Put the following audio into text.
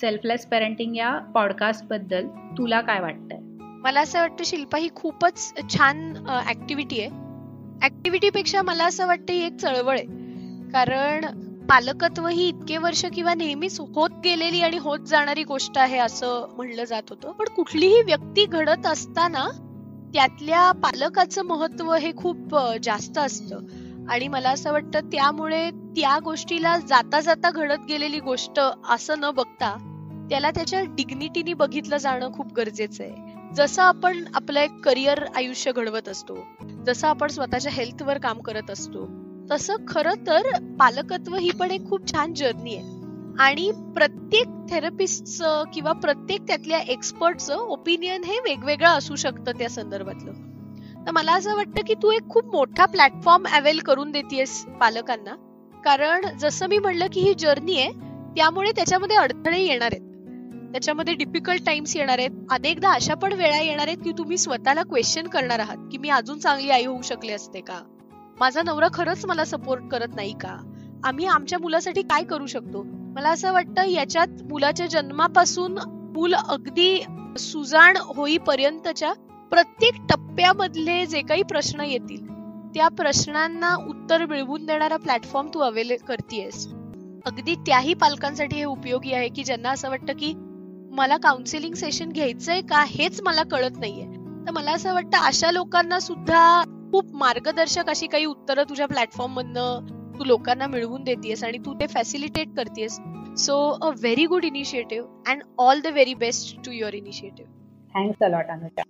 Selfless parenting या पॉडकास्टबद्दल तुला काय वाटतंय? मला असं वाटतं शिल्पा ही खूपच छान ऍक्टिव्हिटी आहे. ऍक्टिव्हिटी पेक्षा मला असं वाटतं ही एक चळवळ आहे. कारण पालकत्व ही इतके वर्ष किंवा नेहमीच होत गेलेली आणि होत जाणारी गोष्ट आहे असं म्हणलं जात होतं. पण कुठलीही व्यक्ती घडत असताना त्यातल्या पालकाचं महत्त्व हे खूप जास्त असतं. आणि मला असं वाटतं त्यामुळे त्या गोष्टीला जाता जाता घडत गेलेली गोष्ट असं न बघता त्याला त्याच्या डिग्निटीने बघितलं जाणं खूप गरजेचं आहे. जसं आपण आपलं एक करिअर आयुष्य घडवत असतो जसं आपण स्वतःच्या हेल्थवर काम करत असतो तसं खरं तर पालकत्व ही पण एक खूप छान जर्नी आहे. आणि प्रत्येक थेरपिस्टचं किंवा प्रत्येक त्यातल्या एक्सपर्टचं ओपिनियन हे वेगवेगळं असू शकतं त्या संदर्भातलं. तर मला असं वाटतं की तू एक खूप मोठा प्लॅटफॉर्म अवेल करून देतेस पालकांना. कारण जसं मी म्हणलं की ही जर्नी आहे त्यामुळे त्याच्यामध्ये अडथळे येणार आहेत. त्याच्यामध्ये डिफिकल्ट टाइम्स येणार आहेत. अनेकदा अशा पण वेळा येणार आहेत की तुम्ही स्वतःला क्वेश्चन करणार आहात की मी अजून चांगली आई होऊ शकले असते का? माझा नवरा खरंच मला सपोर्ट करत नाही का? आम्ही आमच्या मुलासाठी काय करू शकतो? मला असं वाटतं याच्यात मुलाच्या जन्मापासून मूल अगदी सुजाण होईपर्यंतच्या प्रत्येक टप्प्यामधले जे काही प्रश्न येतील त्या प्रश्नांना उत्तर मिळवून देणारा प्लॅटफॉर्म तू अवेल करतेस अगदी त्याही पालकांसाठी हे उपयोगी आहे की ज्यांना असं वाटतं की मला काउन्सिलिंग सेशन घ्यायचंय का हेच मला कळत नाहीये. तर मला असं वाटतं अशा लोकांना सुद्धा खूप मार्गदर्शक अशी काही उत्तरं तुझ्या प्लॅटफॉर्म मधनं तू लोकांना मिळवून देतेस आणि तू ते फॅसिलिटेट करतेस so a very good initiative and all the very best to your initiative thanks a lot Anuja